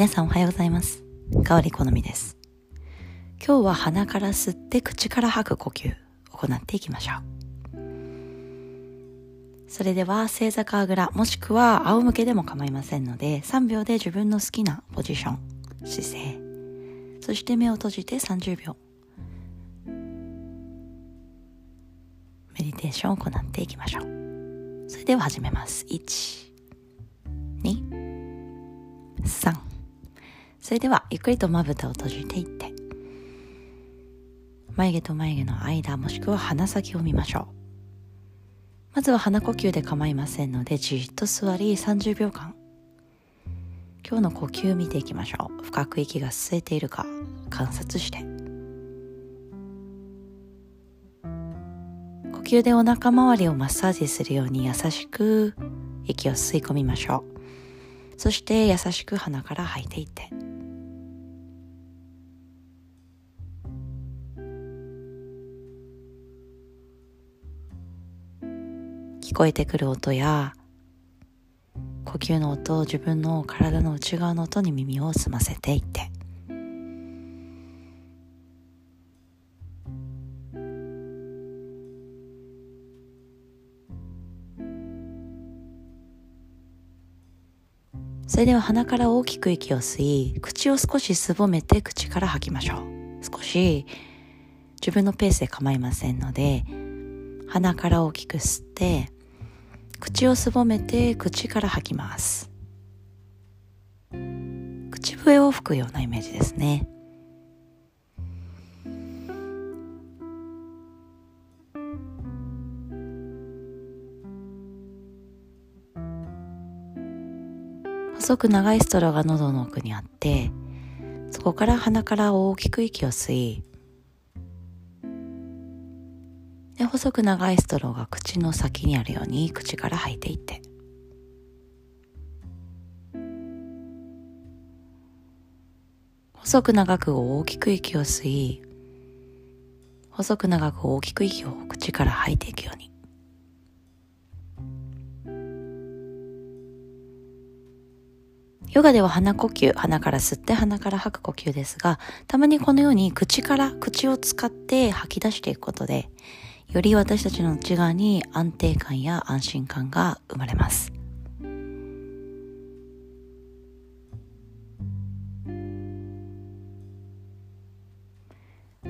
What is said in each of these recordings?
皆さんおはようございます。香り好みです。今日は鼻から吸って口から吐く呼吸行っていきましょう。それでは正座かあぐらもしくは仰向けでも構いませんので3秒で自分の好きなポジション、姿勢、そして目を閉じて30秒メディテーションを行っていきましょう。それでは始めます。1、2、3。それではゆっくりとまぶたを閉じていって。眉毛と眉毛の間もしくは鼻先を見ましょう。まずは鼻呼吸で構いませんのでじっと座り30秒間今日の呼吸見ていきましょう。深く息が吸えているか観察して。呼吸でお腹周りをマッサージするように優しく息を吸い込みましょう。そして優しく鼻から吐いていって。聞こえてくる音や呼吸の音自分の体の内側の音に耳を澄ませていって。それでは鼻から大きく息を吸い口を少しすぼめて口から吐きましょう。少し自分のペースで構いませんので鼻から大きく吸って口をすぼめて口から吐きます。口笛を吹くようなイメージですね。細く長いストローが喉の奥にあってそこから鼻から大きく息を吸いで細く長いストローが口の先にあるように口から吐いていって。細く長く大きく息を吸い細く長く大きく息を口から吐いていくように。ヨガでは鼻呼吸、鼻から吸って鼻から吐く呼吸ですが、たまにこのように口から口を使って吐き出していくことで、より私たちの内側に安定感や安心感が生まれます。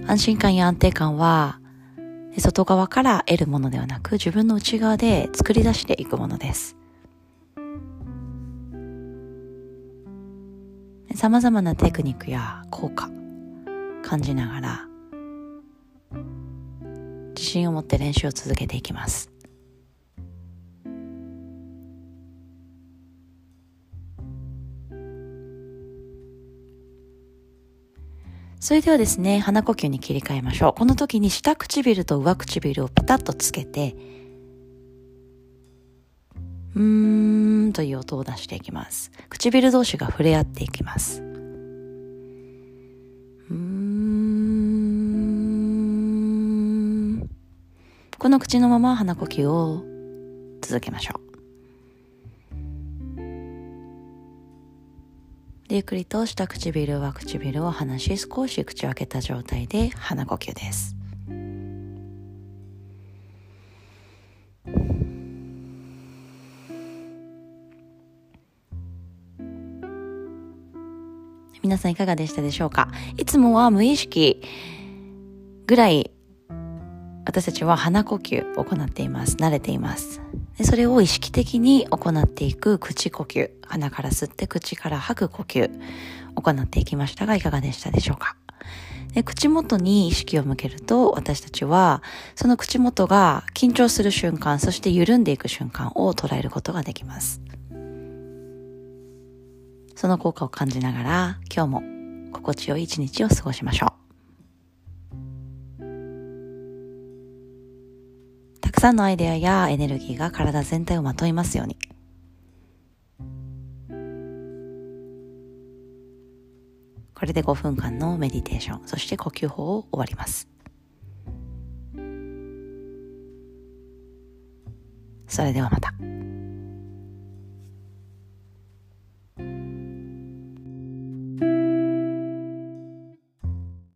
安心感や安定感は外側から得るものではなく自分の内側で作り出していくものです。様々なテクニックや効果感じながら信を持って練習を続けていきますそれではですね鼻呼吸に切り替えましょうこの時に下唇と上唇をピタッとつけてうーんという音を出していきます。唇同士が触れ合っていきます。この口のまま鼻呼吸を続けましょう。ゆっくりとした唇は唇を離し少し口を開けた状態で鼻呼吸です。皆さんいかがでしたでしょうか？いつもは無意識ぐらい私たちは鼻呼吸を行っています。慣れています。でそれを意識的に行っていく口呼吸。鼻から吸って口から吐く呼吸。行っていきましたがいかがでしたでしょうか？で口元に意識を向けると私たちはその口元が緊張する瞬間そして緩んでいく瞬間を捉えることができます。その効果を感じながら今日も心地よい一日を過ごしましょう。くさんのアイデアやエネルギーが体全体をまといますように。これで5分間のメディテーション、そして呼吸法を終わります。それではまた。